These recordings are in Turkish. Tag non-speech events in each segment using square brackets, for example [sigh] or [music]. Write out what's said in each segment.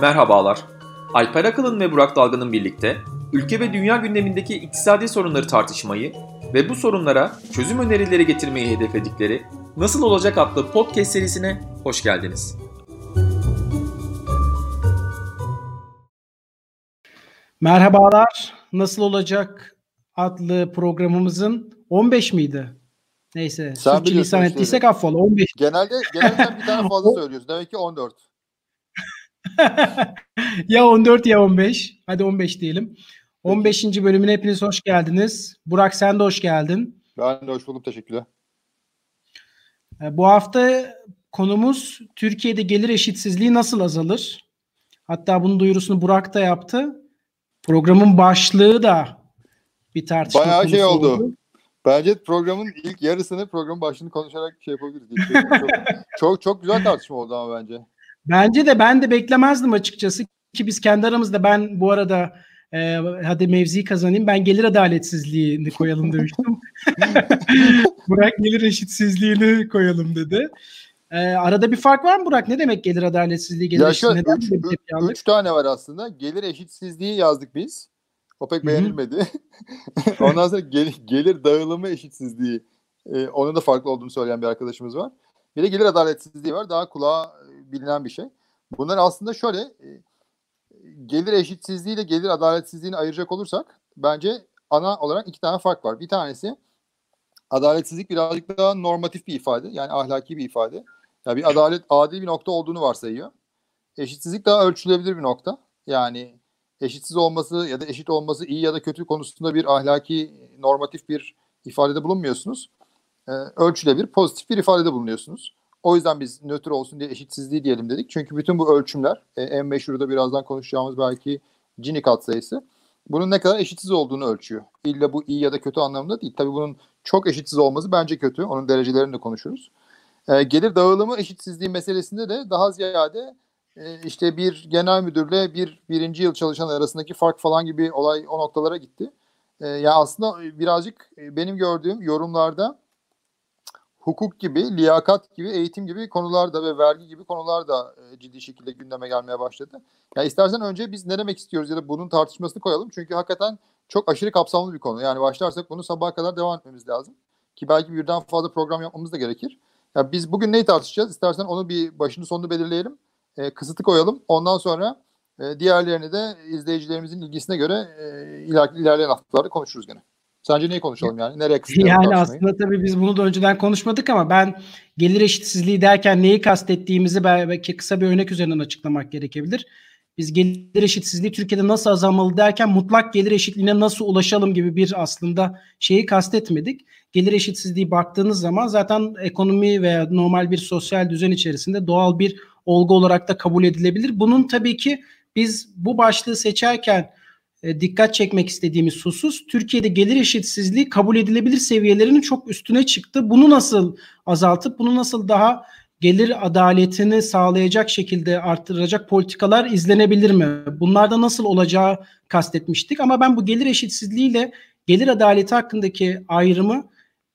Merhabalar. Alper Akalın ve Burak Dalgın'ın birlikte ülke ve dünya gündemindeki iktisadi sorunları tartışmayı ve bu sorunlara çözüm önerileri getirmeyi hedefledikleri Nasıl Olacak adlı podcast serisine hoş geldiniz. Merhabalar. Nasıl Olacak adlı programımızın 15 miydi? Neyse. Sen Sürçülisan ettiysek affola. 15. Genelde, genelde bir tane fazla [laughs] söylüyorsun. Demek ki 14. [laughs] ya 14 ya 15. Hadi 15 diyelim. 15. bölümüne hepiniz hoş geldiniz. Burak sen de hoş geldin. Ben de hoş buldum. Teşekkürler. E, bu hafta konumuz Türkiye'de gelir eşitsizliği nasıl azalır? Hatta bunun duyurusunu Burak da yaptı. Programın başlığı da bir tartışma Bayağı şey oldu. oldu. Bence programın ilk yarısını programın başını konuşarak şey yapabiliriz. Çok, çok, çok güzel tartışma oldu ama bence. Bence de ben de beklemezdim açıkçası ki biz kendi aramızda ben bu arada e, hadi mevziyi kazanayım ben gelir adaletsizliğini koyalım demiştim. [laughs] Burak gelir eşitsizliğini koyalım dedi. E, arada bir fark var mı Burak? Ne demek gelir adaletsizliği, gelir ya şöyle, eşitsizliği? Üç, üç, üç tane var aslında. Gelir eşitsizliği yazdık biz. O pek beğenilmedi. [laughs] Ondan sonra gel, gelir dağılımı eşitsizliği. E, onun da farklı olduğunu söyleyen bir arkadaşımız var. Bir de gelir adaletsizliği var. Daha kulağa bilinen bir şey. Bunlar aslında şöyle e, gelir eşitsizliği ile gelir adaletsizliğini ayıracak olursak bence ana olarak iki tane fark var. Bir tanesi adaletsizlik birazcık daha normatif bir ifade. Yani ahlaki bir ifade. Yani bir adalet adil bir nokta olduğunu varsayıyor. Eşitsizlik daha ölçülebilir bir nokta. Yani eşitsiz olması ya da eşit olması iyi ya da kötü konusunda bir ahlaki normatif bir ifadede bulunmuyorsunuz. Ee, ölçülebilir, pozitif bir ifadede bulunuyorsunuz. O yüzden biz nötr olsun diye eşitsizliği diyelim dedik. Çünkü bütün bu ölçümler e, en meşhuru da birazdan konuşacağımız belki Gini katsayısı bunun ne kadar eşitsiz olduğunu ölçüyor. İlla bu iyi ya da kötü anlamında değil. Tabii bunun çok eşitsiz olması bence kötü. Onun derecelerini de konuşuruz. E, gelir dağılımı eşitsizliği meselesinde de daha ziyade e, işte bir genel müdürle bir birinci yıl çalışan arasındaki fark falan gibi olay o noktalara gitti. E, yani aslında birazcık benim gördüğüm yorumlarda hukuk gibi, liyakat gibi, eğitim gibi konularda ve vergi gibi konular da e, ciddi şekilde gündeme gelmeye başladı. Yani istersen önce biz ne demek istiyoruz ya da bunun tartışmasını koyalım. Çünkü hakikaten çok aşırı kapsamlı bir konu. Yani başlarsak bunu sabaha kadar devam etmemiz lazım. Ki belki birden fazla program yapmamız da gerekir. Ya biz bugün neyi tartışacağız? İstersen onu bir başını sonunu belirleyelim. E, kısıtı koyalım. Ondan sonra e, diğerlerini de izleyicilerimizin ilgisine göre e, iler, ilerleyen haftalarda konuşuruz gene. Sence neyi konuşalım yani? Nereye kısıtlayalım? Yani aslında tabii biz bunu da önceden konuşmadık ama ben gelir eşitsizliği derken neyi kastettiğimizi belki kısa bir örnek üzerinden açıklamak gerekebilir. Biz gelir eşitsizliği Türkiye'de nasıl azalmalı derken mutlak gelir eşitliğine nasıl ulaşalım gibi bir aslında şeyi kastetmedik. Gelir eşitsizliği baktığınız zaman zaten ekonomi veya normal bir sosyal düzen içerisinde doğal bir olgu olarak da kabul edilebilir. Bunun tabii ki biz bu başlığı seçerken dikkat çekmek istediğimiz husus Türkiye'de gelir eşitsizliği kabul edilebilir seviyelerinin çok üstüne çıktı. Bunu nasıl azaltıp bunu nasıl daha gelir adaletini sağlayacak şekilde arttıracak politikalar izlenebilir mi? Bunlarda nasıl olacağı kastetmiştik ama ben bu gelir eşitsizliğiyle gelir adaleti hakkındaki ayrımı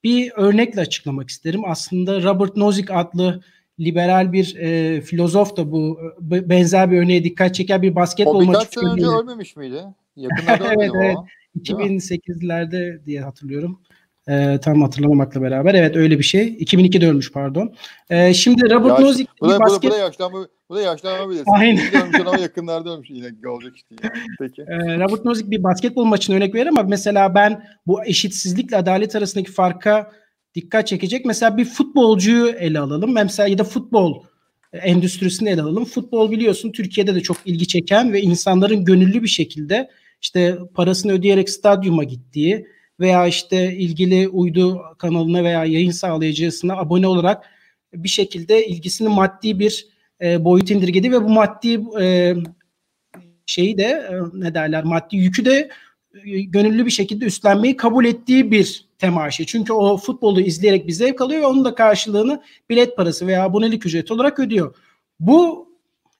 bir örnekle açıklamak isterim. Aslında Robert Nozick adlı liberal bir e, filozof da bu benzer bir örneğe dikkat çeken bir basketbol maçı. O birkaç sene önce ölmemiş miydi? Yakınlarda [laughs] evet, evet. 2008'lerde diye hatırlıyorum. Ee, tam hatırlamamakla beraber. Evet öyle bir şey. 2002'de ölmüş pardon. Ee, şimdi Robert Yaş, Nozick bu da, basket... bu da, bu da yaşlanma bu da yaşlanabilir. Aynen. ölmüş ama yakınlarda ölmüş. Yine olacak işte yani. Peki. Ee, Robert Nozick bir basketbol maçını örnek verir ama mesela ben bu eşitsizlikle adalet arasındaki farka dikkat çekecek. Mesela bir futbolcuyu ele alalım. Mesela ya da futbol endüstrisini ele alalım. Futbol biliyorsun Türkiye'de de çok ilgi çeken ve insanların gönüllü bir şekilde işte parasını ödeyerek stadyuma gittiği veya işte ilgili uydu kanalına veya yayın sağlayıcısına abone olarak bir şekilde ilgisini maddi bir e, boyut indirgedi ve bu maddi e, şeyi de e, ne derler maddi yükü de e, gönüllü bir şekilde üstlenmeyi kabul ettiği bir temaşa. Çünkü o futbolu izleyerek bir zevk alıyor ve onun da karşılığını bilet parası veya abonelik ücreti olarak ödüyor. Bu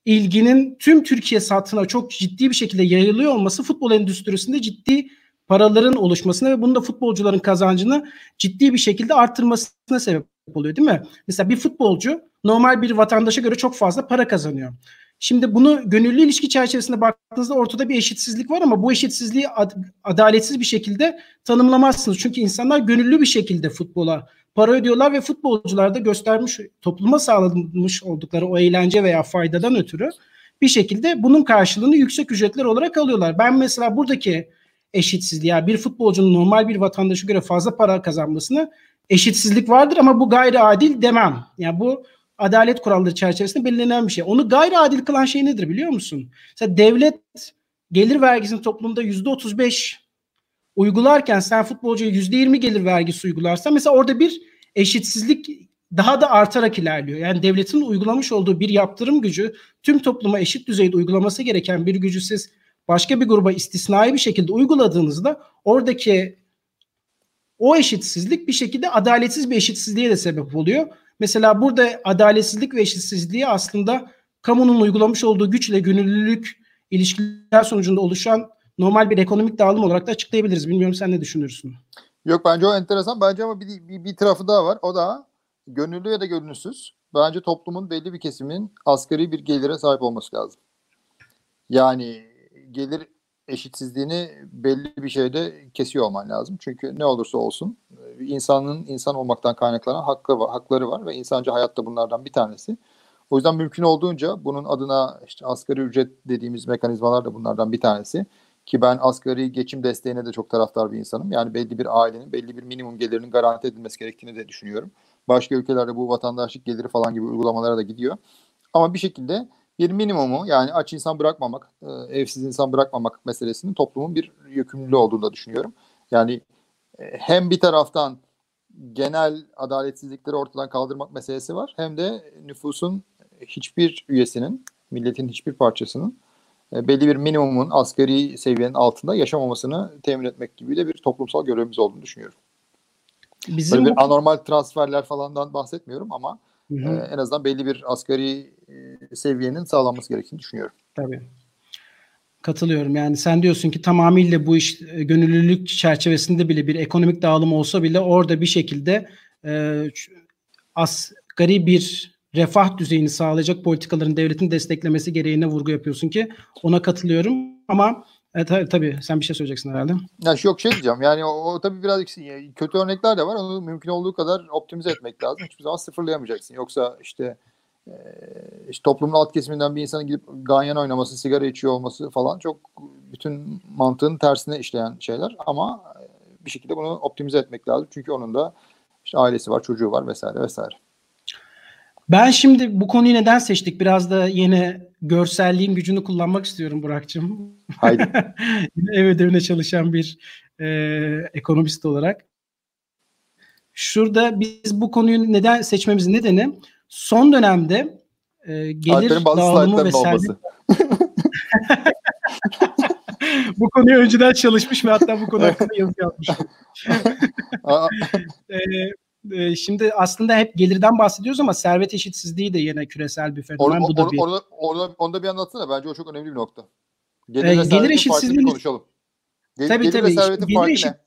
ilginin tüm Türkiye satına çok ciddi bir şekilde yayılıyor olması futbol endüstrisinde ciddi paraların oluşmasına ve bunun da futbolcuların kazancını ciddi bir şekilde arttırmasına sebep oluyor değil mi? Mesela bir futbolcu normal bir vatandaşa göre çok fazla para kazanıyor. Şimdi bunu gönüllü ilişki çerçevesinde baktığınızda ortada bir eşitsizlik var ama bu eşitsizliği ad- adaletsiz bir şekilde tanımlamazsınız. Çünkü insanlar gönüllü bir şekilde futbola para ödüyorlar ve futbolcular da göstermiş topluma sağlamış oldukları o eğlence veya faydadan ötürü bir şekilde bunun karşılığını yüksek ücretler olarak alıyorlar. Ben mesela buradaki eşitsizliği yani bir futbolcunun normal bir vatandaşa göre fazla para kazanmasını eşitsizlik vardır ama bu gayri adil demem. Yani bu adalet kuralları çerçevesinde belirlenen bir şey. Onu gayri adil kılan şey nedir biliyor musun? Mesela devlet gelir vergisini toplumda yüzde otuz beş uygularken sen futbolcuya yüzde yirmi gelir vergisi uygularsan mesela orada bir eşitsizlik daha da artarak ilerliyor. Yani devletin uygulamış olduğu bir yaptırım gücü tüm topluma eşit düzeyde uygulaması gereken bir gücü siz başka bir gruba istisnai bir şekilde uyguladığınızda oradaki o eşitsizlik bir şekilde adaletsiz bir eşitsizliğe de sebep oluyor. Mesela burada adaletsizlik ve eşitsizliği aslında kamunun uygulamış olduğu güçle gönüllülük ilişkiler sonucunda oluşan normal bir ekonomik dağılım olarak da açıklayabiliriz. Bilmiyorum sen ne düşünürsün? Yok bence o enteresan. Bence ama bir, bir, bir tarafı daha var. O da gönüllü ya da gönüllüsüz. Bence toplumun belli bir kesiminin asgari bir gelire sahip olması lazım. Yani gelir eşitsizliğini belli bir şeyde kesiyor olman lazım. Çünkü ne olursa olsun insanın insan olmaktan kaynaklanan hakkı var, hakları var ve insancı hayatta bunlardan bir tanesi. O yüzden mümkün olduğunca bunun adına işte asgari ücret dediğimiz mekanizmalar da bunlardan bir tanesi. Ki ben asgari geçim desteğine de çok taraftar bir insanım. Yani belli bir ailenin belli bir minimum gelirinin garanti edilmesi gerektiğini de düşünüyorum. Başka ülkelerde bu vatandaşlık geliri falan gibi uygulamalara da gidiyor. Ama bir şekilde bir minimumu yani aç insan bırakmamak, evsiz insan bırakmamak meselesinin toplumun bir yükümlülüğü olduğunu da düşünüyorum. Yani hem bir taraftan genel adaletsizlikleri ortadan kaldırmak meselesi var hem de nüfusun hiçbir üyesinin, milletin hiçbir parçasının belli bir minimumun asgari seviyenin altında yaşamamasını temin etmek gibi de bir toplumsal görevimiz olduğunu düşünüyorum. Bizim Böyle bir anormal transferler falandan bahsetmiyorum ama hı hı. en azından belli bir asgari seviyenin sağlanması gerektiğini düşünüyorum. Tabii. Katılıyorum. Yani sen diyorsun ki tamamıyla bu iş gönüllülük çerçevesinde bile bir ekonomik dağılım olsa bile orada bir şekilde e, asgari bir refah düzeyini sağlayacak politikaların devletin desteklemesi gereğine vurgu yapıyorsun ki ona katılıyorum ama e, tabii, tabii sen bir şey söyleyeceksin herhalde. Ya yok şey diyeceğim yani o, o tabii biraz kötü örnekler de var onu mümkün olduğu kadar optimize etmek lazım. Hiçbir zaman sıfırlayamayacaksın. Yoksa işte e, işte toplumun alt kesiminden bir insanın gidip ganyan oynaması, sigara içiyor olması falan çok bütün mantığın tersine işleyen şeyler ama bir şekilde bunu optimize etmek lazım. Çünkü onun da işte ailesi var, çocuğu var vesaire vesaire. Ben şimdi bu konuyu neden seçtik? Biraz da yine görselliğin gücünü kullanmak istiyorum Burak'cığım. Haydi. [laughs] yine ev ödevine çalışan bir e, ekonomist olarak. Şurada biz bu konuyu neden seçmemizin nedeni son dönemde e, gelir dağılımı ve servet... [laughs] bu konuyu önceden çalışmış ve hatta bu konu hakkında [laughs] yazı yazmış. e, e, şimdi aslında hep gelirden bahsediyoruz ama servet eşitsizliği de yine küresel bir fenomen. Or, bu da bir... Orada, orada, onu da bir anlatsana. Bence o çok önemli bir nokta. Gelir, e, gelir eşitsizliği konuşalım. Gel, tabii, gelir tabii. gelir farkı eşit... ne?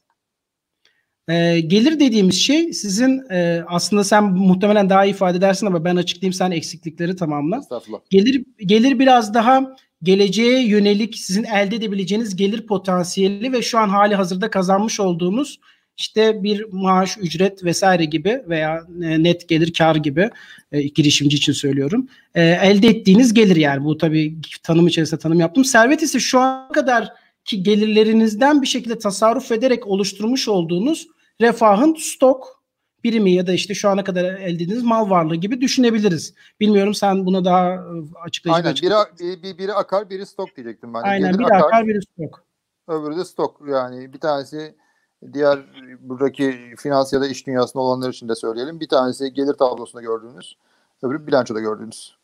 E, gelir dediğimiz şey sizin e, aslında sen muhtemelen daha iyi ifade edersin ama ben açıklayayım sen eksiklikleri tamamla. Gelir gelir biraz daha geleceğe yönelik sizin elde edebileceğiniz gelir potansiyeli ve şu an hali hazırda kazanmış olduğumuz işte bir maaş, ücret vesaire gibi veya e, net gelir kar gibi e, girişimci için söylüyorum. E, elde ettiğiniz gelir yani bu tabii tanım içerisinde tanım yaptım. Servet ise şu ana kadar ki gelirlerinizden bir şekilde tasarruf ederek oluşturmuş olduğunuz refahın stok birimi ya da işte şu ana kadar elde ettiğiniz mal varlığı gibi düşünebiliriz. Bilmiyorum sen buna daha açıklayıcı Aynen biri, biri, biri akar biri stok diyecektim ben. Aynen Gelir biri akar, akar biri stok. Öbürü de stok yani bir tanesi diğer buradaki finans ya da iş dünyasında olanlar için de söyleyelim. Bir tanesi gelir tablosunda gördüğünüz, öbürü bilançoda gördüğünüz.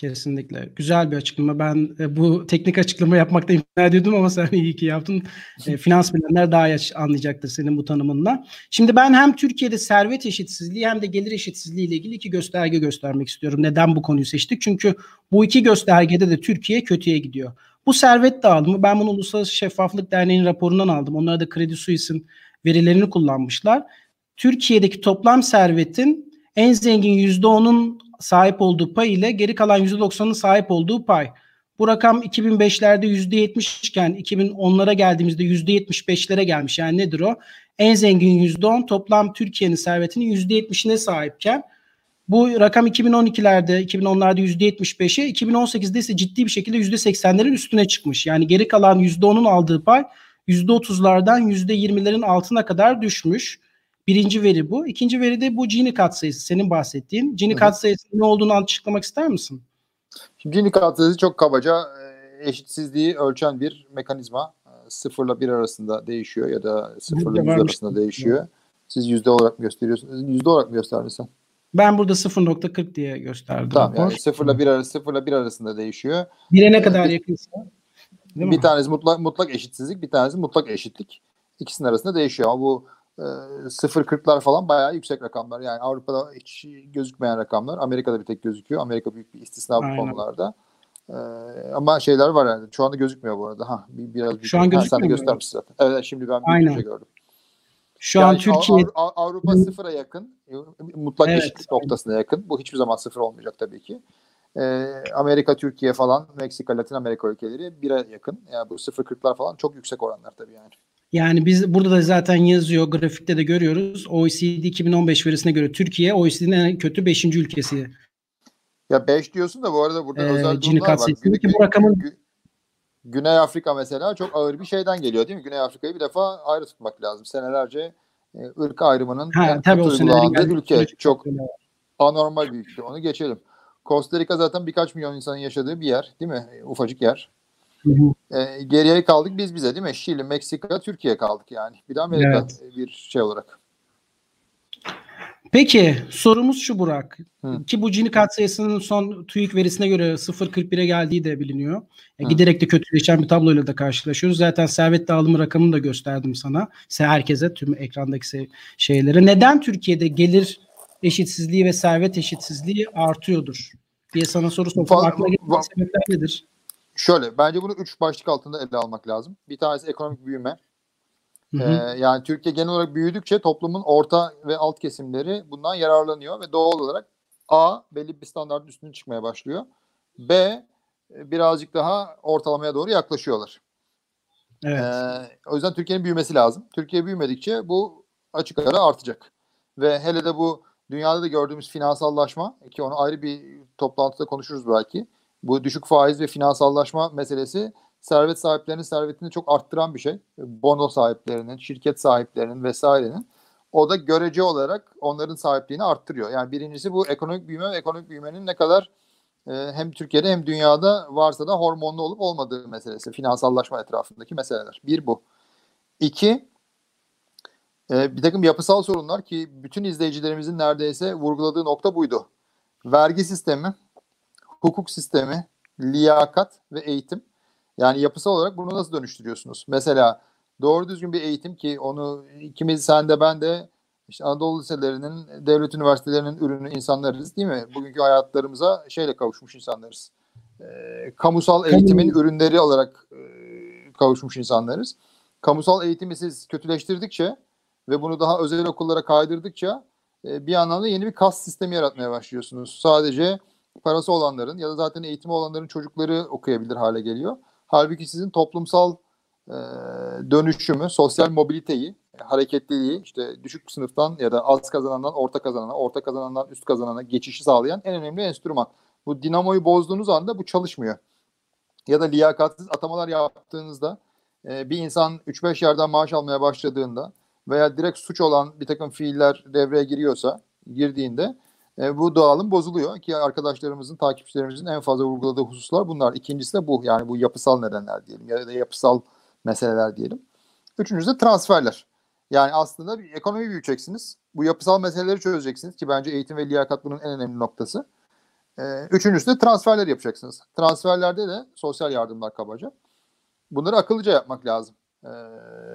Kesinlikle. Güzel bir açıklama. Ben e, bu teknik açıklama yapmakta imkan ediyordum ama sen iyi ki yaptın. E, finans bilenler daha iyi anlayacaktır senin bu tanımınla. Şimdi ben hem Türkiye'de servet eşitsizliği hem de gelir eşitsizliği ile ilgili iki gösterge göstermek istiyorum. Neden bu konuyu seçtik? Çünkü bu iki göstergede de Türkiye kötüye gidiyor. Bu servet dağılımı ben bunu Uluslararası Şeffaflık Derneği'nin raporundan aldım. Onlar da Kredi Suisse'in verilerini kullanmışlar. Türkiye'deki toplam servetin en zengin %10'un sahip olduğu pay ile geri kalan %90'ın sahip olduğu pay. Bu rakam 2005'lerde %70 iken 2010'lara geldiğimizde %75'lere gelmiş. Yani nedir o? En zengin %10 toplam Türkiye'nin servetinin %70'ine sahipken bu rakam 2012'lerde, 2010'larda %75'e, 2018'de ise ciddi bir şekilde %80'lerin üstüne çıkmış. Yani geri kalan %10'un aldığı pay %30'lardan %20'lerin altına kadar düşmüş. Birinci veri bu. İkinci veri de bu Gini katsayısı senin bahsettiğin. Gini katsayısının ne olduğunu açıklamak ister misin? Şimdi Gini katsayısı çok kabaca e, eşitsizliği ölçen bir mekanizma. E, sıfırla bir arasında değişiyor ya da sıfırla yüz arasında değişiyor. Siz yüzde olarak mı gösteriyorsunuz? Yüzde olarak mı gösterdin sen? Ben burada 0.40 diye gösterdim. Tamam yani sıfırla bir arası sıfırla bir arasında değişiyor. Bire ne kadar yakınsa. bir mi? tanesi mutlak mutlak eşitsizlik, bir tanesi mutlak eşitlik. İkisinin arasında değişiyor ama bu e, 0.40'lar falan bayağı yüksek rakamlar. Yani Avrupa'da hiç gözükmeyen rakamlar. Amerika'da bir tek gözüküyor. Amerika büyük bir istisna bu konularda. E, ama şeyler var yani. Şu anda gözükmüyor bu arada. Ha, bir, biraz Şu an gözükmüyor. Sen göstermişsin zaten. Evet şimdi ben bir şey gördüm. Şu yani an Türkiye Avrupa sıfıra yakın, mutlak evet, eşitlik noktasına yakın. Bu hiçbir zaman sıfır olmayacak tabii ki. Ee, Amerika, Türkiye falan, Meksika, Latin Amerika ülkeleri bire yakın. Yani bu 0.40'lar falan çok yüksek oranlar tabii yani. Yani biz burada da zaten yazıyor, grafikte de görüyoruz. OECD 2015 verisine göre Türkiye OECD'nin en kötü 5. ülkesi. Ya 5 diyorsun da bu arada burada ee, özel durumlar var. Güney, ki bu rakamın Güney Afrika mesela çok ağır bir şeyden geliyor değil mi? Güney Afrika'yı bir defa ayrı tutmak lazım. Senelerce e, ırk ayrımının ha, tabii uygulandığı ülke. Çok anormal bir ülke. Onu geçelim. Costa Rica zaten birkaç milyon insanın yaşadığı bir yer değil mi? Ufacık yer. Hı hı. E, geriye kaldık biz bize değil mi? Şili, Meksika, Türkiye kaldık yani. Bir de Amerika Evet. bir şey olarak. Peki sorumuz şu Burak. Hı. Ki bu Gini katsayısının son TÜİK verisine göre 0.41'e geldiği de biliniyor. E, giderek de kötüleşen bir tabloyla da karşılaşıyoruz. Zaten servet dağılımı rakamını da gösterdim sana. Se- Herkese tüm ekrandaki şeylere. Neden Türkiye'de gelir eşitsizliği ve servet eşitsizliği artıyordur? diye sana soru sorsam aklına gelen sebepler nedir? Şöyle bence bunu üç başlık altında ele almak lazım. Bir tanesi ekonomik büyüme. Hı Ee, hı. yani Türkiye genel olarak büyüdükçe toplumun orta ve alt kesimleri bundan yararlanıyor ve doğal olarak A belli bir standartın üstüne çıkmaya başlıyor. B e, birazcık daha ortalamaya doğru yaklaşıyorlar. Evet. Ee, o yüzden Türkiye'nin büyümesi lazım. Türkiye büyümedikçe bu açık ara artacak. Ve hele de bu dünyada da gördüğümüz finansallaşma ki onu ayrı bir toplantıda konuşuruz belki. Bu düşük faiz ve finansallaşma meselesi servet sahiplerinin servetini çok arttıran bir şey. Bono sahiplerinin, şirket sahiplerinin vesairenin. O da görece olarak onların sahipliğini arttırıyor. Yani birincisi bu ekonomik büyüme ve ekonomik büyümenin ne kadar e, hem Türkiye'de hem dünyada varsa da hormonlu olup olmadığı meselesi. Finansallaşma etrafındaki meseleler. Bir bu. İki, e, bir takım yapısal sorunlar ki bütün izleyicilerimizin neredeyse vurguladığı nokta buydu. Vergi sistemi, hukuk sistemi, liyakat ve eğitim. Yani yapısal olarak bunu nasıl dönüştürüyorsunuz? Mesela doğru düzgün bir eğitim ki onu ikimiz sen de ben de işte Anadolu liselerinin, devlet üniversitelerinin ürünü insanlarız değil mi? Bugünkü hayatlarımıza şeyle kavuşmuş insanlarız. Ee, kamusal eğitimin ürünleri olarak e, kavuşmuş insanlarız. Kamusal eğitimi siz kötüleştirdikçe ve bunu daha özel okullara kaydırdıkça e, bir anlamda yeni bir kas sistemi yaratmaya başlıyorsunuz. Sadece parası olanların ya da zaten eğitimi olanların çocukları okuyabilir hale geliyor. Halbuki sizin toplumsal e, dönüşümü, sosyal mobiliteyi, hareketliliği, işte düşük sınıftan ya da az kazanandan orta kazanana, orta kazanandan üst kazanana geçişi sağlayan en önemli enstrüman. Bu dinamoyu bozduğunuz anda bu çalışmıyor. Ya da liyakatsiz atamalar yaptığınızda e, bir insan 3-5 yerden maaş almaya başladığında veya direkt suç olan bir takım fiiller devreye giriyorsa, girdiğinde e, bu dağılım bozuluyor ki arkadaşlarımızın, takipçilerimizin en fazla vurguladığı hususlar bunlar. İkincisi de bu yani bu yapısal nedenler diyelim ya da yapısal meseleler diyelim. Üçüncüsü de transferler. Yani aslında bir ekonomi büyüteceksiniz. Bu yapısal meseleleri çözeceksiniz ki bence eğitim ve liyakat bunun en önemli noktası. E, üçüncüsü de transferler yapacaksınız. Transferlerde de sosyal yardımlar kabaca. Bunları akıllıca yapmak lazım. Ee,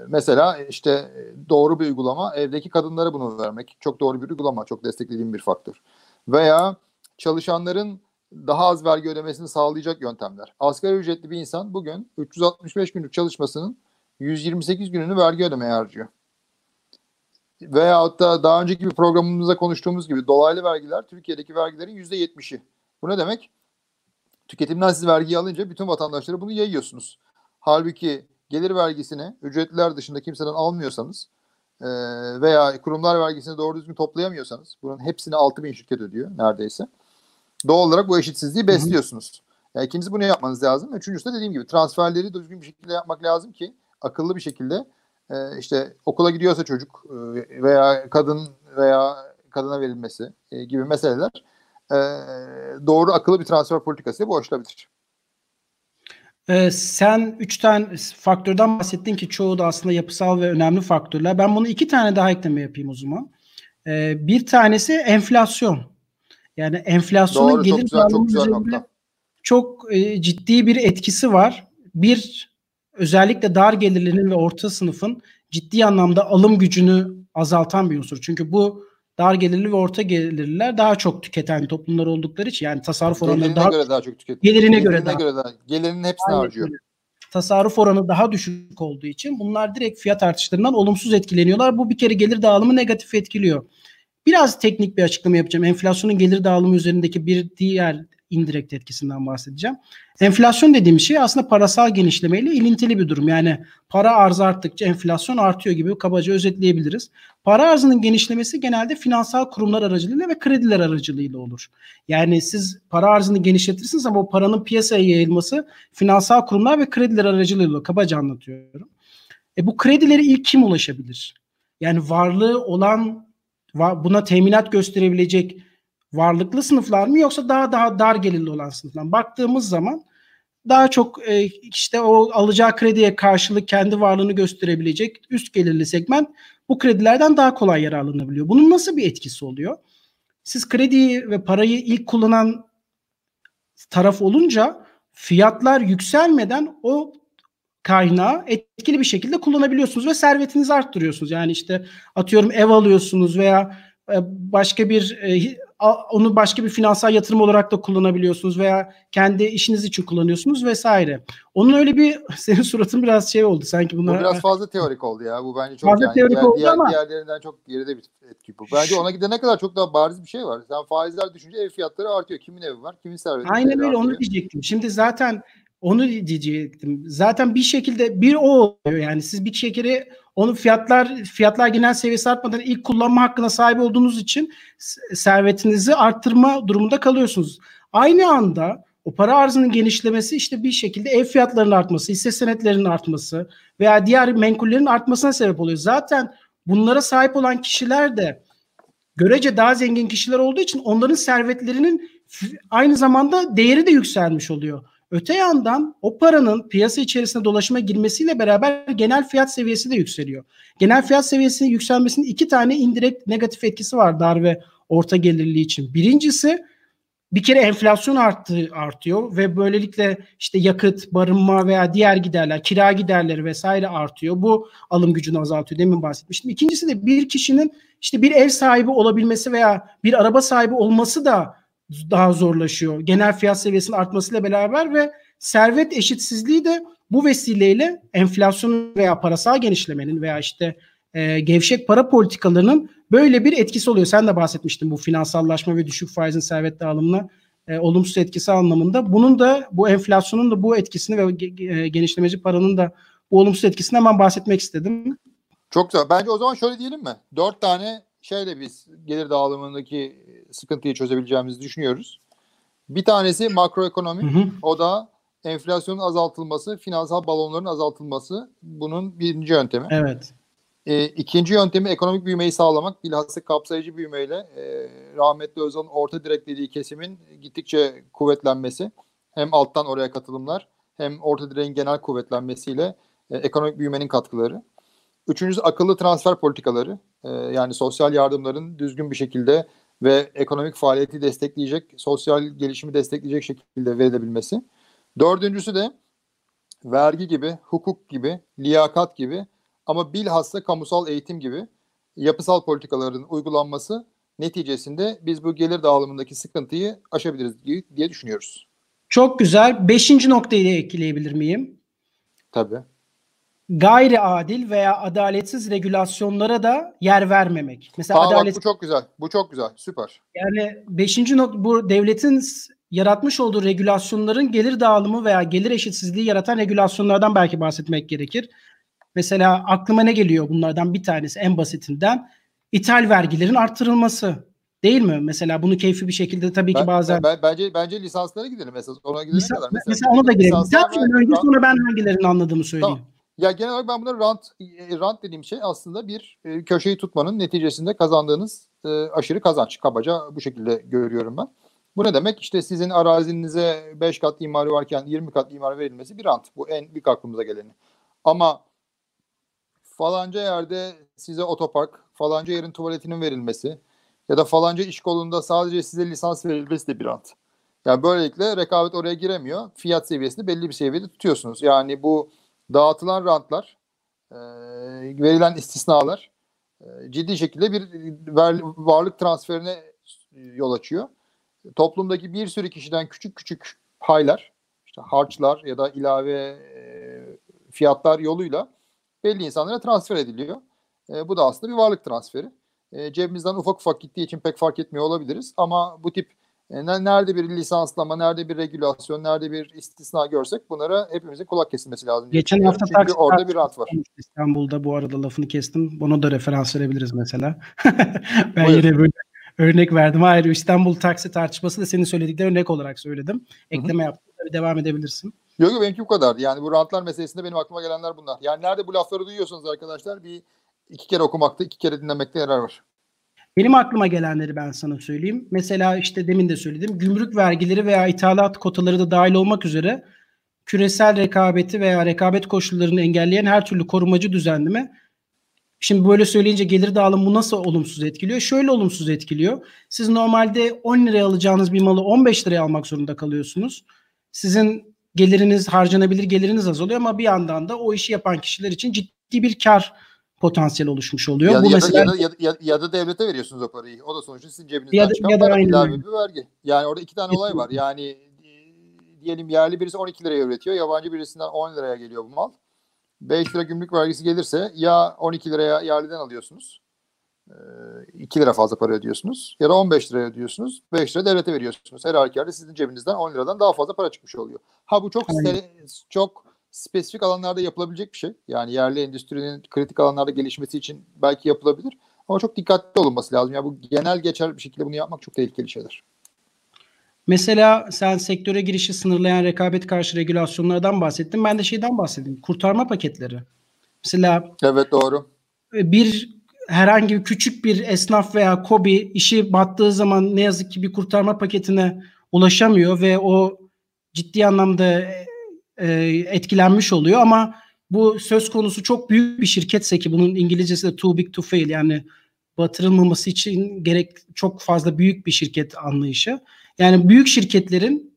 mesela işte doğru bir uygulama evdeki kadınlara bunu vermek. Çok doğru bir uygulama. Çok desteklediğim bir faktör. Veya çalışanların daha az vergi ödemesini sağlayacak yöntemler. Asgari ücretli bir insan bugün 365 günlük çalışmasının 128 gününü vergi ödemeye harcıyor. veyahut da daha önceki bir programımızda konuştuğumuz gibi dolaylı vergiler Türkiye'deki vergilerin %70'i. Bu ne demek? Tüketimden siz vergiyi alınca bütün vatandaşlara bunu yayıyorsunuz. Halbuki gelir vergisini ücretliler dışında kimseden almıyorsanız e, veya kurumlar vergisini doğru düzgün toplayamıyorsanız bunun hepsini 6 bin şirket ödüyor neredeyse. Doğal olarak bu eşitsizliği besliyorsunuz. Yani ikincisi bunu yapmanız lazım. Üçüncüsü de dediğim gibi transferleri düzgün bir şekilde yapmak lazım ki akıllı bir şekilde e, işte okula gidiyorsa çocuk e, veya kadın veya kadına verilmesi e, gibi meseleler e, doğru akıllı bir transfer politikası bu aşılabilir. Ee, sen üç tane faktörden bahsettin ki çoğu da aslında yapısal ve önemli faktörler. Ben bunu iki tane daha ekleme yapayım o zaman. Ee, bir tanesi enflasyon. Yani enflasyonun Doğru, gelir çok güzel, çok güzel üzerinde nokta. çok e, ciddi bir etkisi var. Bir özellikle dar gelirlerin ve orta sınıfın ciddi anlamda alım gücünü azaltan bir unsur. Çünkü bu dar gelirli ve orta gelirliler daha çok tüketen toplumlar oldukları için yani tasarruf oranları Gelirine daha göre daha çok tüketiyor. Gelirine göre daha- göre daha. Gelirinin hepsini Aynen harcıyor. tasarruf oranı daha düşük olduğu için bunlar direkt fiyat artışlarından olumsuz etkileniyorlar. Bu bir kere gelir dağılımı negatif etkiliyor. Biraz teknik bir açıklama yapacağım. Enflasyonun gelir dağılımı üzerindeki bir diğer indirekt etkisinden bahsedeceğim. Enflasyon dediğim şey aslında parasal genişlemeyle ilintili bir durum. Yani para arzı arttıkça enflasyon artıyor gibi kabaca özetleyebiliriz. Para arzının genişlemesi genelde finansal kurumlar aracılığıyla ve krediler aracılığıyla olur. Yani siz para arzını genişletirsiniz ama o paranın piyasaya yayılması finansal kurumlar ve krediler aracılığıyla kabaca anlatıyorum. E bu kredileri ilk kim ulaşabilir? Yani varlığı olan buna teminat gösterebilecek varlıklı sınıflar mı yoksa daha daha dar gelirli olan sınıflar mı? Baktığımız zaman daha çok e, işte o alacağı krediye karşılık kendi varlığını gösterebilecek üst gelirli segment bu kredilerden daha kolay yararlanabiliyor. Bunun nasıl bir etkisi oluyor? Siz krediyi ve parayı ilk kullanan taraf olunca fiyatlar yükselmeden o kaynağı etkili bir şekilde kullanabiliyorsunuz ve servetinizi arttırıyorsunuz. Yani işte atıyorum ev alıyorsunuz veya e, başka bir e, onu başka bir finansal yatırım olarak da kullanabiliyorsunuz veya kendi işiniz için kullanıyorsunuz vesaire. Onun öyle bir [laughs] senin suratın biraz şey oldu sanki Bu bunlar biraz fazla teorik oldu ya. Bu bence çok Fazla yani teorik diğer, oldu diğer, ama- diğerlerinden çok geride bir etki bu. Bence ona gidene kadar çok daha bariz bir şey var. Sen faizler düşünce ev fiyatları artıyor. Kimin evi var? Kimin serveti? Aynen öyle onu diyecektim. Şimdi zaten onu diyecektim. Zaten bir şekilde bir o oluyor. Yani siz bir şekilde onun fiyatlar fiyatlar genel seviyesi artmadan ilk kullanma hakkına sahip olduğunuz için servetinizi arttırma durumunda kalıyorsunuz. Aynı anda o para arzının genişlemesi işte bir şekilde ev fiyatlarının artması, hisse senetlerinin artması veya diğer menkullerin artmasına sebep oluyor. Zaten bunlara sahip olan kişiler de görece daha zengin kişiler olduğu için onların servetlerinin aynı zamanda değeri de yükselmiş oluyor. Öte yandan o paranın piyasa içerisinde dolaşıma girmesiyle beraber genel fiyat seviyesi de yükseliyor. Genel fiyat seviyesinin yükselmesinin iki tane indirekt negatif etkisi var dar ve orta gelirli için. Birincisi bir kere enflasyon arttı artıyor ve böylelikle işte yakıt, barınma veya diğer giderler, kira giderleri vesaire artıyor. Bu alım gücünü azaltıyor. Demin bahsetmiştim. İkincisi de bir kişinin işte bir ev sahibi olabilmesi veya bir araba sahibi olması da daha zorlaşıyor. Genel fiyat seviyesinin artmasıyla beraber ve servet eşitsizliği de bu vesileyle enflasyonun veya parasal genişlemenin veya işte e, gevşek para politikalarının böyle bir etkisi oluyor. Sen de bahsetmiştin bu finansallaşma ve düşük faizin servet dağılımına e, olumsuz etkisi anlamında. Bunun da bu enflasyonun da bu etkisini ve e, genişlemeci paranın da bu olumsuz etkisini hemen bahsetmek istedim. Çok güzel. Bence o zaman şöyle diyelim mi? Dört tane şeyle biz gelir dağılımındaki sıkıntıyı çözebileceğimizi düşünüyoruz. Bir tanesi makroekonomi. Hı hı. O da enflasyonun azaltılması, finansal balonların azaltılması. Bunun birinci yöntemi. Evet. E, ikinci yöntemi ekonomik büyümeyi sağlamak. Bilhassa kapsayıcı büyümeyle e, rahmetli Özal'ın orta direk dediği kesimin gittikçe kuvvetlenmesi. Hem alttan oraya katılımlar hem orta direğin genel kuvvetlenmesiyle e, ekonomik büyümenin katkıları. Üçüncüsü akıllı transfer politikaları. E, yani sosyal yardımların düzgün bir şekilde ve ekonomik faaliyeti destekleyecek, sosyal gelişimi destekleyecek şekilde verilebilmesi. Dördüncüsü de vergi gibi, hukuk gibi, liyakat gibi ama bilhassa kamusal eğitim gibi yapısal politikaların uygulanması neticesinde biz bu gelir dağılımındaki sıkıntıyı aşabiliriz diye, düşünüyoruz. Çok güzel. Beşinci noktayı da ekleyebilir miyim? Tabii. Gayri adil veya adaletsiz regülasyonlara da yer vermemek. Mesela Aa, adalet... bak, bu çok güzel. Bu çok güzel. Süper. Yani beşinci not bu devletin yaratmış olduğu regülasyonların gelir dağılımı veya gelir eşitsizliği yaratan regülasyonlardan belki bahsetmek gerekir. Mesela aklıma ne geliyor bunlardan bir tanesi en basitinden ithal vergilerin artırılması. Değil mi? Mesela bunu keyfi bir şekilde tabii ben, ki bazen... Ben, bence bence lisanslara gidelim mesela. Ona gidelim Lisans, kadar. Mesela, mesela ona da girelim. Lisanslar önce sonra ben hangilerini anladığımı söyleyeyim. Tamam. Ya genel olarak ben bunları rant, e, rant dediğim şey aslında bir e, köşeyi tutmanın neticesinde kazandığınız e, aşırı kazanç. Kabaca bu şekilde görüyorum ben. Bu ne demek? İşte sizin arazinize 5 kat imarı varken 20 kat imar verilmesi bir rant. Bu en büyük aklımıza geleni. Ama falanca yerde size otopark, falanca yerin tuvaletinin verilmesi ya da falanca iş kolunda sadece size lisans verilmesi de bir rant. Yani böylelikle rekabet oraya giremiyor. Fiyat seviyesini belli bir seviyede tutuyorsunuz. Yani bu dağıtılan rantlar, e, verilen istisnalar e, ciddi şekilde bir varlık transferine yol açıyor. Toplumdaki bir sürü kişiden küçük küçük paylar, işte harçlar ya da ilave e, fiyatlar yoluyla belli insanlara transfer ediliyor. E, bu da aslında bir varlık transferi. E, cebimizden ufak ufak gittiği için pek fark etmiyor olabiliriz ama bu tip nerede bir lisanslama, nerede bir regülasyon, nerede bir istisna görsek bunlara hepimizin kulak kesilmesi lazım. Geçen hafta Çünkü orada bir rant var. İstanbul'da bu arada lafını kestim. Bunu da referans verebiliriz mesela. [laughs] ben Buyur. yine böyle örnek verdim. Hayır İstanbul taksi tartışması da senin söyledikleri örnek olarak söyledim. Ekleme Hı-hı. yaptım. Tabii devam edebilirsin. Yok yok benimki bu kadar. Yani bu rantlar meselesinde benim aklıma gelenler bunlar. Yani nerede bu lafları duyuyorsunuz arkadaşlar bir iki kere okumakta, iki kere dinlemekte yarar var. Benim aklıma gelenleri ben sana söyleyeyim. Mesela işte demin de söyledim. Gümrük vergileri veya ithalat kotaları da dahil olmak üzere küresel rekabeti veya rekabet koşullarını engelleyen her türlü korumacı düzenleme Şimdi böyle söyleyince gelir dağılımı nasıl olumsuz etkiliyor? Şöyle olumsuz etkiliyor. Siz normalde 10 liraya alacağınız bir malı 15 liraya almak zorunda kalıyorsunuz. Sizin geliriniz harcanabilir geliriniz azalıyor ama bir yandan da o işi yapan kişiler için ciddi bir kar potansiyel oluşmuş oluyor. Ya, Bu ya, mesela... da, ya, da, ya, ya da devlete veriyorsunuz o parayı. O da sonuçta sizin cebinizden ya da, çıkan ya da para ilave bir vergi. Yani orada iki tane olay var. Yani e, diyelim yerli birisi 12 liraya üretiyor. Yabancı birisinden 10 liraya geliyor bu mal. 5 lira gümrük vergisi gelirse ya 12 liraya yerliden alıyorsunuz. 2 lira fazla para ödüyorsunuz. Ya da 15 liraya ödüyorsunuz. 5 lira devlete veriyorsunuz. Her halükarda sizin cebinizden 10 liradan daha fazla para çıkmış oluyor. Ha bu çok çok spesifik alanlarda yapılabilecek bir şey. Yani yerli endüstrinin kritik alanlarda gelişmesi için belki yapılabilir. Ama çok dikkatli olunması lazım. Yani bu genel geçer bir şekilde bunu yapmak çok tehlikeli şeyler. Mesela sen sektöre girişi sınırlayan rekabet karşı regülasyonlardan bahsettin. Ben de şeyden bahsedeyim. Kurtarma paketleri. Mesela Evet doğru. Bir herhangi bir küçük bir esnaf veya kobi işi battığı zaman ne yazık ki bir kurtarma paketine ulaşamıyor ve o ciddi anlamda e, etkilenmiş oluyor ama bu söz konusu çok büyük bir şirketse ki bunun İngilizcesi de too big to fail yani batırılmaması için gerek çok fazla büyük bir şirket anlayışı. Yani büyük şirketlerin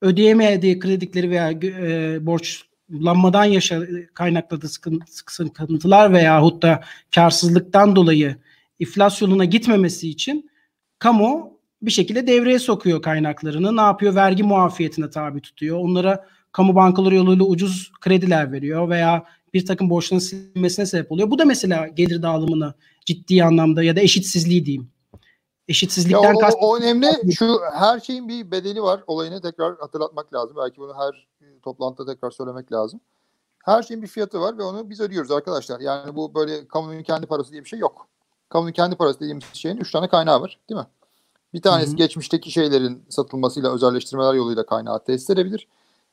ödeyemediği kredileri veya e, borçlanmadan yaşa kaynakladığı sıkıntılar veya da karsızlıktan dolayı iflas yoluna gitmemesi için kamu bir şekilde devreye sokuyor kaynaklarını. Ne yapıyor? Vergi muafiyetine tabi tutuyor. Onlara kamu bankaları yoluyla ucuz krediler veriyor veya bir takım borçların silinmesine sebep oluyor. Bu da mesela gelir dağılımını ciddi anlamda ya da eşitsizliği diyeyim. Eşitsizlikten ya o, kast- o önemli. Şu her şeyin bir bedeli var. Olayını tekrar hatırlatmak lazım. Belki bunu her toplantıda tekrar söylemek lazım. Her şeyin bir fiyatı var ve onu biz ödüyoruz arkadaşlar. Yani bu böyle kamunun kendi parası diye bir şey yok. Kamunun kendi parası dediğimiz şeyin üç tane kaynağı var değil mi? Bir tanesi Hı-hı. geçmişteki şeylerin satılmasıyla özelleştirmeler yoluyla kaynağı tesis edebilir.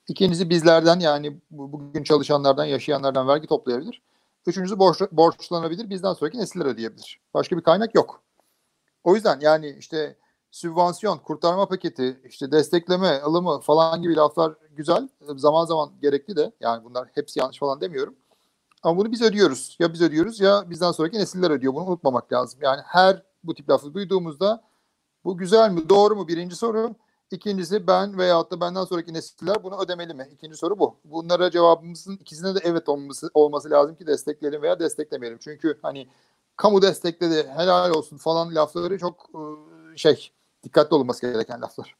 İkincisi bizlerden yani bugün çalışanlardan, yaşayanlardan vergi toplayabilir. Üçüncüsü borç, borçlanabilir. Bizden sonraki nesiller ödeyebilir. Başka bir kaynak yok. O yüzden yani işte sübvansiyon, kurtarma paketi, işte destekleme, alımı falan gibi laflar güzel. Zaman zaman gerekli de. Yani bunlar hepsi yanlış falan demiyorum. Ama bunu biz ödüyoruz. Ya biz ödüyoruz ya bizden sonraki nesiller ödüyor. Bunu unutmamak lazım. Yani her bu tip lafı duyduğumuzda bu güzel mi, doğru mu birinci soru. İkincisi ben veyahut da benden sonraki nesiller bunu ödemeli mi? İkinci soru bu. Bunlara cevabımızın ikisine de evet olması, olması lazım ki destekleyelim veya desteklemeyelim. Çünkü hani kamu destekledi helal olsun falan lafları çok şey dikkatli olması gereken laflar.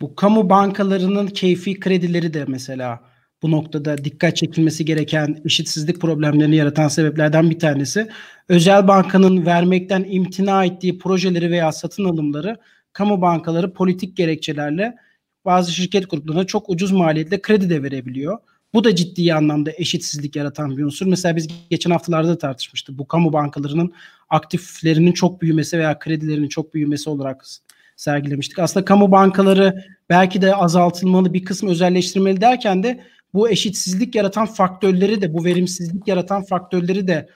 Bu kamu bankalarının keyfi kredileri de mesela bu noktada dikkat çekilmesi gereken eşitsizlik problemlerini yaratan sebeplerden bir tanesi. Özel bankanın vermekten imtina ettiği projeleri veya satın alımları kamu bankaları politik gerekçelerle bazı şirket gruplarına çok ucuz maliyetle kredi de verebiliyor. Bu da ciddi anlamda eşitsizlik yaratan bir unsur. Mesela biz geçen haftalarda da tartışmıştık. Bu kamu bankalarının aktiflerinin çok büyümesi veya kredilerinin çok büyümesi olarak sergilemiştik. Aslında kamu bankaları belki de azaltılmalı, bir kısmı özelleştirmeli derken de bu eşitsizlik yaratan faktörleri de, bu verimsizlik yaratan faktörleri de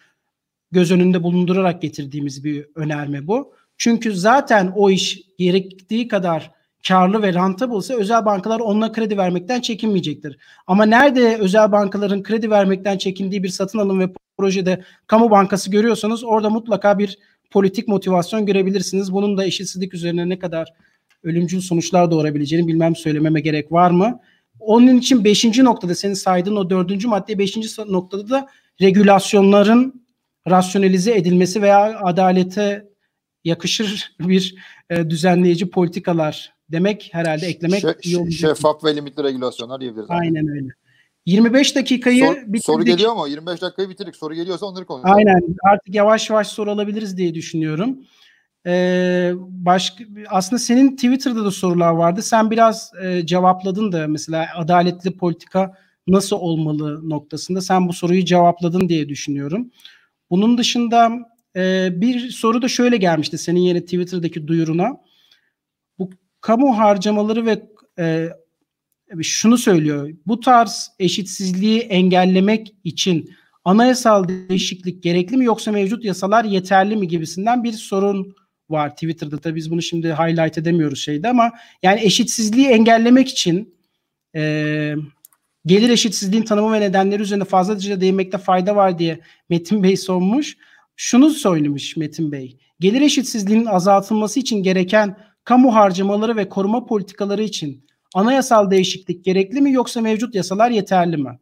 göz önünde bulundurarak getirdiğimiz bir önerme bu. Çünkü zaten o iş gerektiği kadar karlı ve rentable özel bankalar onunla kredi vermekten çekinmeyecektir. Ama nerede özel bankaların kredi vermekten çekindiği bir satın alım ve projede kamu bankası görüyorsanız orada mutlaka bir politik motivasyon görebilirsiniz. Bunun da eşitsizlik üzerine ne kadar ölümcül sonuçlar doğurabileceğini bilmem söylememe gerek var mı? Onun için beşinci noktada senin saydığın o dördüncü madde beşinci noktada da regülasyonların rasyonelize edilmesi veya adalete yakışır bir e, düzenleyici politikalar demek herhalde eklemek Şe- iyi olacak. Şeffaf ve limitli regülasyonlar diyebiliriz. Aynen öyle. 25 dakikayı Sor- bitirdik. soru geliyor mu? 25 dakikayı bitirdik. Soru geliyorsa onları konuşalım. Aynen. Artık yavaş yavaş soru alabiliriz diye düşünüyorum. Ee, başka aslında senin Twitter'da da sorular vardı. Sen biraz e, cevapladın da mesela adaletli politika nasıl olmalı noktasında sen bu soruyu cevapladın diye düşünüyorum. Bunun dışında e, bir soru da şöyle gelmişti senin yeni Twitter'daki duyuruna. Bu kamu harcamaları ve e, şunu söylüyor. Bu tarz eşitsizliği engellemek için anayasal değişiklik gerekli mi yoksa mevcut yasalar yeterli mi gibisinden bir sorun var Twitter'da. Tabii biz bunu şimdi highlight edemiyoruz şeyde ama yani eşitsizliği engellemek için e, gelir eşitsizliğin tanımı ve nedenleri üzerine fazlaca değinmekte fayda var diye Metin Bey sormuş. Şunu söylemiş Metin Bey. Gelir eşitsizliğinin azaltılması için gereken kamu harcamaları ve koruma politikaları için anayasal değişiklik gerekli mi yoksa mevcut yasalar yeterli mi?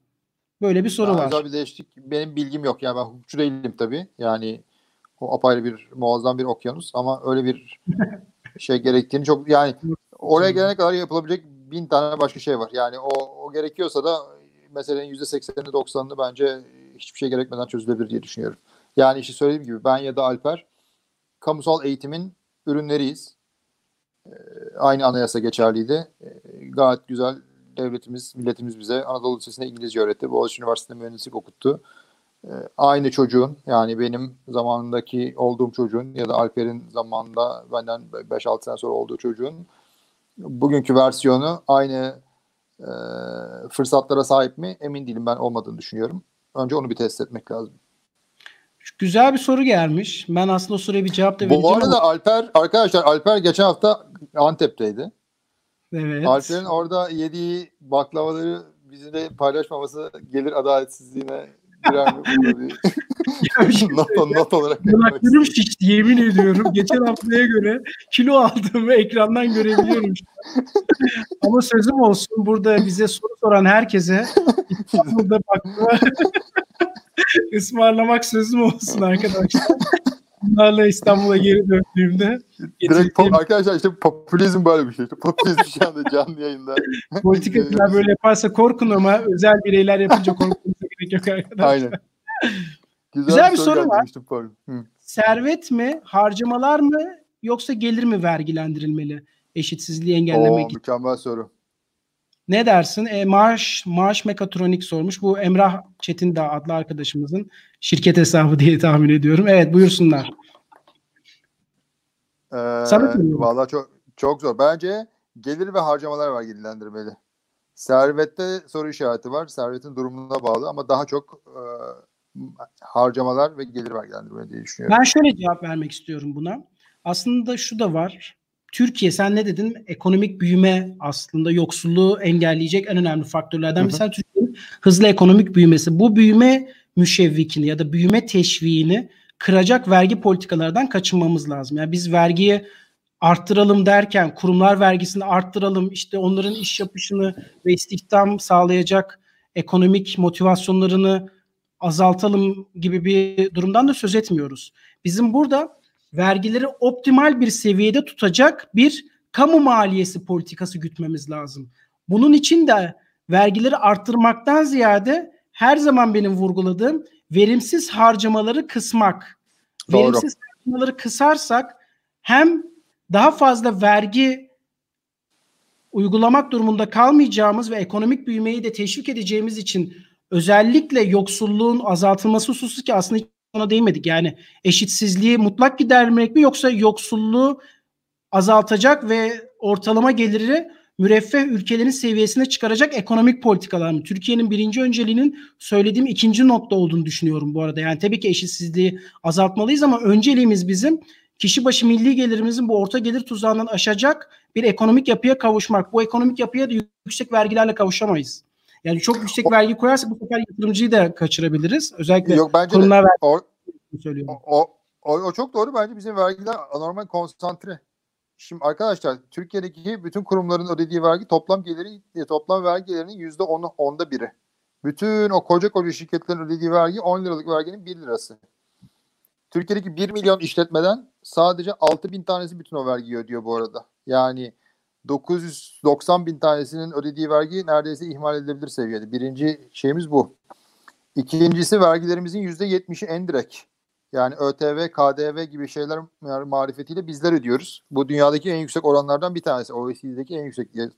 Böyle bir soru Daha var. özel bir değişiklik benim bilgim yok. Yani ben hukukçu değilim tabii. Yani o apayrı bir muazzam bir okyanus ama öyle bir [laughs] şey gerektiğini çok yani oraya gelene kadar yapılabilecek bin tane başka şey var. Yani o, o gerekiyorsa da meselenin %80'ini 90'ını bence hiçbir şey gerekmeden çözülebilir diye düşünüyorum. Yani işte söylediğim gibi ben ya da Alper kamusal eğitimin ürünleriyiz. Ee, aynı anayasa geçerliydi. Ee, gayet güzel devletimiz, milletimiz bize Anadolu Lisesi'nde İngilizce öğretti. Boğaziçi Üniversitesi'nde mühendislik okuttu. Ee, aynı çocuğun yani benim zamanındaki olduğum çocuğun ya da Alper'in zamanında benden 5-6 sene sonra olduğu çocuğun bugünkü versiyonu aynı e, fırsatlara sahip mi emin değilim ben olmadığını düşünüyorum. Önce onu bir test etmek lazım. Güzel bir soru gelmiş. Ben aslında o soruya bir cevap da vereceğim. Bu arada ama- Alper arkadaşlar Alper geçen hafta Antep'teydi. evet. Alper'in orada yediği baklavaları bizimle paylaşmaması gelir adaletsizliğine girer mi? [laughs] Not, not olarak Yanaklarım şişti yemin ediyorum. Geçen haftaya göre kilo aldığımı ekrandan görebiliyorum. Ama sözüm olsun burada bize soru soran herkese [laughs] İstanbul'da baklava [laughs] ısmarlamak sözüm olsun arkadaşlar. Bunlarla İstanbul'a geri döndüğümde Direkt pop, arkadaşlar işte popülizm böyle bir şey. İşte popülizm şu anda canlı yayında. [laughs] politikacılar böyle yaparsa korkun ama özel bireyler yapınca korkmanıza [laughs] gerek yok arkadaşlar. Aynen. Güzel, Güzel bir soru geldi, var. Hı. Servet mi, harcamalar mı yoksa gelir mi vergilendirilmeli eşitsizliği engellemek Oo, için? mükemmel soru. Ne dersin? E, maaş maaş mekatronik sormuş. Bu Emrah Çetindağ adlı arkadaşımızın şirket hesabı diye tahmin ediyorum. Evet buyursunlar. Ee. Valla çok çok zor. Bence gelir ve harcamalar vergilendirmeli. Servette soru işareti var. Servetin durumuna bağlı ama daha çok e, harcamalar ve gelir vergilendirmeli diye düşünüyorum. Ben şöyle cevap vermek istiyorum buna. Aslında şu da var. Türkiye sen ne dedin? Ekonomik büyüme aslında yoksulluğu engelleyecek en önemli faktörlerden Hı hı. Türkiye'nin hızlı ekonomik büyümesi. Bu büyüme müşevvikini ya da büyüme teşviğini kıracak vergi politikalardan kaçınmamız lazım. Yani biz vergiyi arttıralım derken kurumlar vergisini arttıralım işte onların iş yapışını ve istihdam sağlayacak ekonomik motivasyonlarını azaltalım gibi bir durumdan da söz etmiyoruz. Bizim burada vergileri optimal bir seviyede tutacak bir kamu maliyesi politikası gütmemiz lazım. Bunun için de vergileri arttırmaktan ziyade her zaman benim vurguladığım verimsiz harcamaları kısmak. Doğru. Verimsiz harcamaları kısarsak hem daha fazla vergi uygulamak durumunda kalmayacağımız ve ekonomik büyümeyi de teşvik edeceğimiz için özellikle yoksulluğun azaltılması hususu ki aslında ona değinmedik. Yani eşitsizliği mutlak gidermek mi yoksa yoksulluğu azaltacak ve ortalama geliri müreffeh ülkelerin seviyesine çıkaracak ekonomik politikalar mı? Türkiye'nin birinci önceliğinin söylediğim ikinci nokta olduğunu düşünüyorum bu arada. Yani tabii ki eşitsizliği azaltmalıyız ama önceliğimiz bizim kişi başı milli gelirimizin bu orta gelir tuzağından aşacak bir ekonomik yapıya kavuşmak. Bu ekonomik yapıya da yüksek vergilerle kavuşamayız. Yani çok yüksek O- vergi koyarsak bu sefer yatırımcıyı da kaçırabiliriz. Özellikle Yok bence kurumlar o, vergi söylüyorum. o, o, o çok doğru. Bence bizim vergiler anormal konsantre. Şimdi arkadaşlar Türkiye'deki bütün kurumların ödediği vergi toplam geliri toplam vergilerinin yüzde onu onda biri. Bütün o koca koca şirketlerin ödediği vergi 10 liralık verginin 1 lirası. Türkiye'deki 1 milyon işletmeden sadece 6 bin tanesi bütün o vergiyi ödüyor bu arada. Yani 990 bin tanesinin ödediği vergi neredeyse ihmal edilebilir seviyede. Birinci şeyimiz bu. İkincisi vergilerimizin %70'i endirekt. Yani ÖTV, KDV gibi şeyler marifetiyle bizler ödüyoruz. Bu dünyadaki en yüksek oranlardan bir tanesi. OECD'deki en yüksek diye.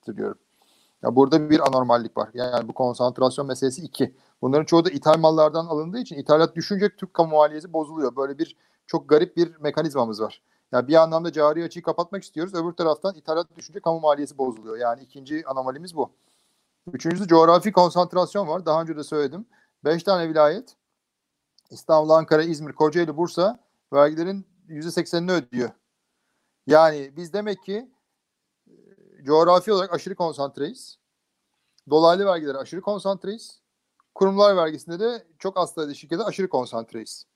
Ya burada bir anormallik var. Yani bu konsantrasyon meselesi iki. Bunların çoğu da ithal mallardan alındığı için ithalat düşünce Türk kamu maliyesi bozuluyor. Böyle bir çok garip bir mekanizmamız var. Yani bir anlamda cari açığı kapatmak istiyoruz. Öbür taraftan ithalat düşünce kamu maliyesi bozuluyor. Yani ikinci anomalimiz bu. Üçüncüsü coğrafi konsantrasyon var. Daha önce de söyledim. Beş tane vilayet İstanbul, Ankara, İzmir, Kocaeli, Bursa vergilerin %80'ini ödüyor. Yani biz demek ki e, coğrafi olarak aşırı konsantreyiz. Dolaylı vergilere aşırı konsantreyiz. Kurumlar vergisinde de çok az sayıda şirkete aşırı konsantreyiz.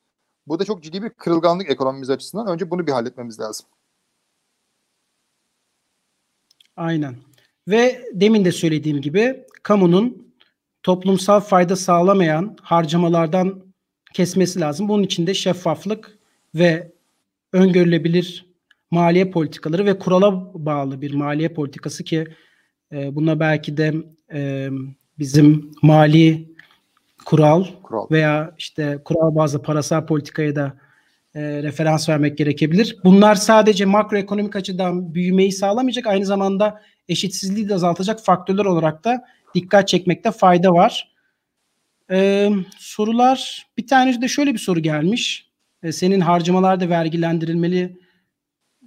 Bu da çok ciddi bir kırılganlık ekonomimiz açısından. Önce bunu bir halletmemiz lazım. Aynen. Ve demin de söylediğim gibi kamunun toplumsal fayda sağlamayan harcamalardan kesmesi lazım. Bunun için de şeffaflık ve öngörülebilir maliye politikaları ve kurala bağlı bir maliye politikası ki e, buna belki de e, bizim mali kural, Kural. veya işte kural bazlı parasal politikaya da e, referans vermek gerekebilir. Bunlar sadece makroekonomik açıdan büyümeyi sağlamayacak, aynı zamanda eşitsizliği de azaltacak faktörler olarak da dikkat çekmekte fayda var. Ee, sorular bir tane de şöyle bir soru gelmiş. Ee, senin harcamalarda vergilendirilmeli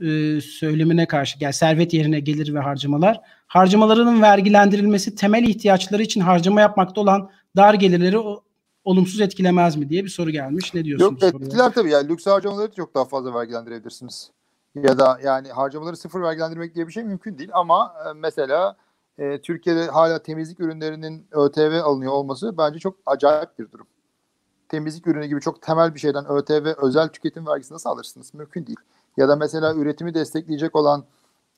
e, söylemine karşı yani servet yerine gelir ve harcamalar. Harcamalarının vergilendirilmesi temel ihtiyaçları için harcama yapmakta olan dar gelirleri o, olumsuz etkilemez mi diye bir soru gelmiş. Ne diyorsun? Yok soruya? etkiler tabii. Yani lüks harcamaları çok daha fazla vergilendirebilirsiniz. Ya da yani harcamaları sıfır vergilendirmek diye bir şey mümkün değil ama e, mesela e, Türkiye'de hala temizlik ürünlerinin ÖTV alınıyor olması bence çok acayip bir durum. Temizlik ürünü gibi çok temel bir şeyden ÖTV özel tüketim vergisi nasıl alırsınız? Mümkün değil. Ya da mesela üretimi destekleyecek olan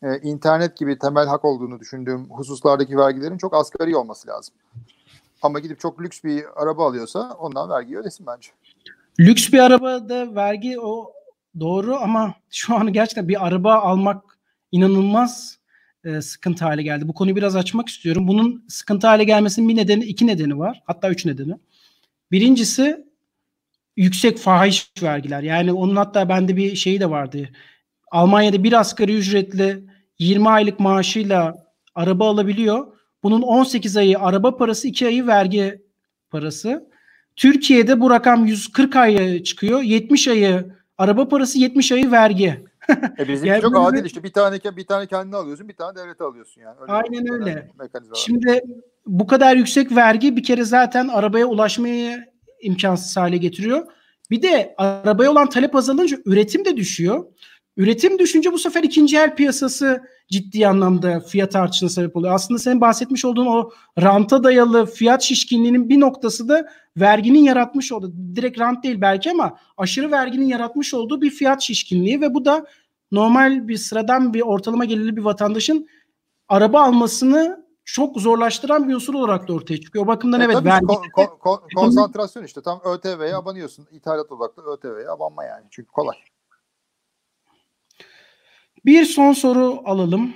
e, internet gibi temel hak olduğunu düşündüğüm hususlardaki vergilerin çok asgari olması lazım. Ama gidip çok lüks bir araba alıyorsa ondan vergi ödesin bence. Lüks bir arabada vergi o doğru ama şu an gerçekten bir araba almak inanılmaz e, sıkıntı hale geldi. Bu konuyu biraz açmak istiyorum. Bunun sıkıntı hale gelmesinin bir nedeni, iki nedeni var. Hatta üç nedeni. Birincisi yüksek fahiş vergiler. Yani onun hatta bende bir şeyi de vardı. Almanya'da bir asgari ücretli 20 aylık maaşıyla araba alabiliyor. Bunun 18 ayı araba parası, 2 ayı vergi parası. Türkiye'de bu rakam 140 aya çıkıyor. 70 ayı araba parası, 70 ayı vergi. E bizimki Yani çok adil işte bir tane bir tane kendine alıyorsun, bir tane devlete alıyorsun yani. Aynen öyle. Mekanizma var. Şimdi bu kadar yüksek vergi bir kere zaten arabaya ulaşmayı imkansız hale getiriyor. Bir de arabaya olan talep azalınca üretim de düşüyor. Üretim düşünce bu sefer ikinci el piyasası ciddi anlamda fiyat artışına sebep oluyor. Aslında senin bahsetmiş olduğun o ranta dayalı fiyat şişkinliğinin bir noktası da verginin yaratmış olduğu, direkt rant değil belki ama aşırı verginin yaratmış olduğu bir fiyat şişkinliği ve bu da normal bir sıradan bir ortalama gelirli bir vatandaşın araba almasını çok zorlaştıran bir unsur olarak da ortaya çıkıyor. O bakımdan E evet vergi kon- kon- kon- konsantrasyon işte tam ÖTV'ye abanıyorsun. İthalat odaklı ÖTV'ye abanma yani. Çünkü kolay. Bir son soru alalım.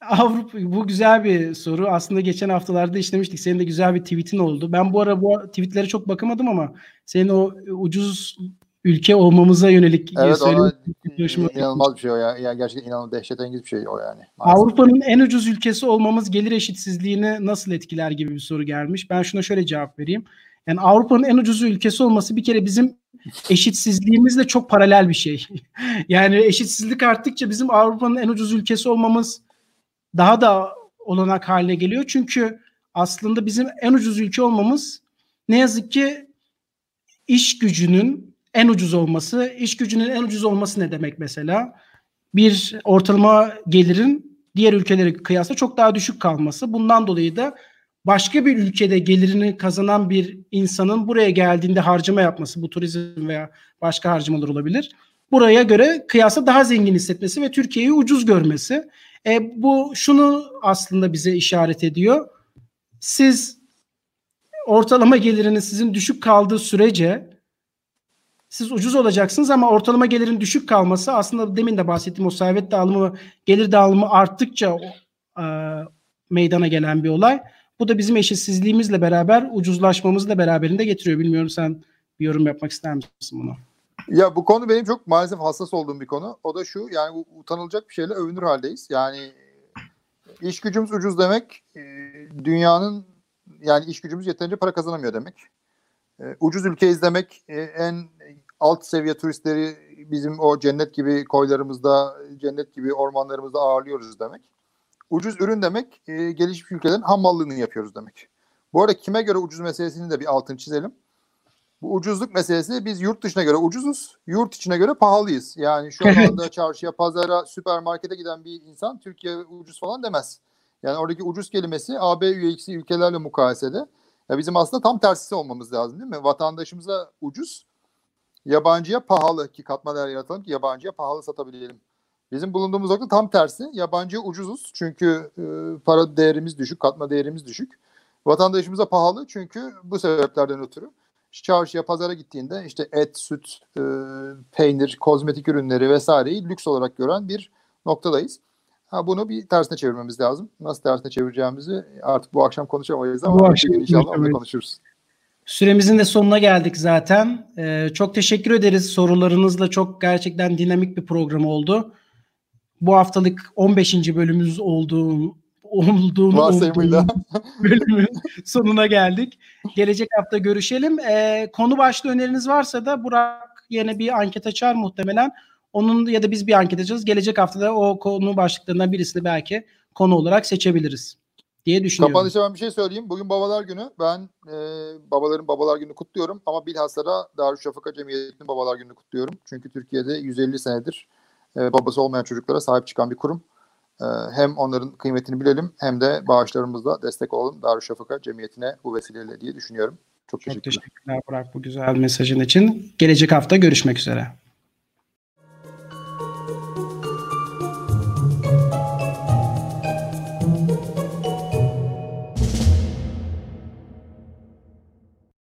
Avrupa bu güzel bir soru. Aslında geçen haftalarda işlemiştik. Senin de güzel bir tweetin oldu. Ben bu ara bu tweetlere çok bakamadım ama senin o ucuz ülke olmamıza yönelik evet, ona inanılmaz bir şey o ya. ya gerçekten inanılmaz dehşetengiz bir şey o yani. Avrupa'nın en ucuz ülkesi olmamız gelir eşitsizliğini nasıl etkiler gibi bir soru gelmiş. Ben şuna şöyle cevap vereyim. Yani Avrupa'nın en ucuz ülkesi olması bir kere bizim eşitsizliğimizle çok paralel bir şey. [laughs] yani eşitsizlik arttıkça bizim Avrupa'nın en ucuz ülkesi olmamız daha da olanak haline geliyor. Çünkü aslında bizim en ucuz ülke olmamız ne yazık ki iş gücünün en ucuz olması. İş gücünün en ucuz olması ne demek mesela? Bir ortalama gelirin diğer ülkelere kıyasla çok daha düşük kalması. Bundan dolayı da başka bir ülkede gelirini kazanan bir insanın buraya geldiğinde harcama yapması, bu turizm veya başka harcamalar olabilir. Buraya göre kıyasla daha zengin hissetmesi ve Türkiye'yi ucuz görmesi. E, bu şunu aslında bize işaret ediyor. Siz ortalama geliriniz sizin düşük kaldığı sürece siz ucuz olacaksınız ama ortalama gelirin düşük kalması aslında demin de bahsettiğim o servet dağılımı, gelir dağılımı arttıkça e, meydana gelen bir olay. Bu da bizim eşitsizliğimizle beraber ucuzlaşmamızla beraberinde getiriyor. Bilmiyorum sen bir yorum yapmak ister misin buna? Ya bu konu benim çok maalesef hassas olduğum bir konu. O da şu yani utanılacak bir şeyle övünür haldeyiz. Yani iş gücümüz ucuz demek e, dünyanın yani iş gücümüz yeterince para kazanamıyor demek. E, ucuz ülke izlemek e, en alt seviye turistleri bizim o cennet gibi koylarımızda, cennet gibi ormanlarımızda ağırlıyoruz demek. Ucuz ürün demek gelişmiş ülkelerin ham mallığını yapıyoruz demek. Bu arada kime göre ucuz meselesini de bir altını çizelim bu ucuzluk meselesi biz yurt dışına göre ucuzuz, yurt içine göre pahalıyız. Yani şu [laughs] anda çarşıya, pazara, süpermarkete giden bir insan Türkiye ucuz falan demez. Yani oradaki ucuz kelimesi AB üyesi ülkelerle mukayesede. Ya bizim aslında tam tersisi olmamız lazım değil mi? Vatandaşımıza ucuz, yabancıya pahalı ki katma değer yaratalım ki yabancıya pahalı satabilelim. Bizim bulunduğumuz nokta tam tersi. Yabancıya ucuzuz çünkü e, para değerimiz düşük, katma değerimiz düşük. Vatandaşımıza pahalı çünkü bu sebeplerden ötürü çarşıya, pazara gittiğinde işte et, süt, e, peynir, kozmetik ürünleri vesaireyi lüks olarak gören bir noktadayız. Ha, bunu bir tersine çevirmemiz lazım. Nasıl tersine çevireceğimizi artık bu akşam konuşamayız ama bu akşam inşallah onu konuşuruz. Süremizin de sonuna geldik zaten. Ee, çok teşekkür ederiz. Sorularınızla çok gerçekten dinamik bir program oldu. Bu haftalık 15. bölümümüz olduğu olduğunu olduğunu bölümün sonuna geldik. Gelecek hafta görüşelim. Ee, konu başlı öneriniz varsa da Burak yine bir anket açar muhtemelen. Onun ya da biz bir anket açacağız. Gelecek haftada o konu başlıklarından birisini belki konu olarak seçebiliriz diye düşünüyorum. Kapanışta ben bir şey söyleyeyim. Bugün babalar günü. Ben e, babaların babalar günü kutluyorum ama bilhassa da Darüşşafaka Cemiyeti'nin babalar gününü kutluyorum. Çünkü Türkiye'de 150 senedir e, babası olmayan çocuklara sahip çıkan bir kurum. Ee, hem onların kıymetini bilelim hem de bağışlarımızla destek olalım Darüşşafaka Cemiyeti'ne bu vesileyle diye düşünüyorum. Çok, Çok teşekkürler. teşekkürler Burak bu güzel mesajın için. Gelecek hafta görüşmek üzere.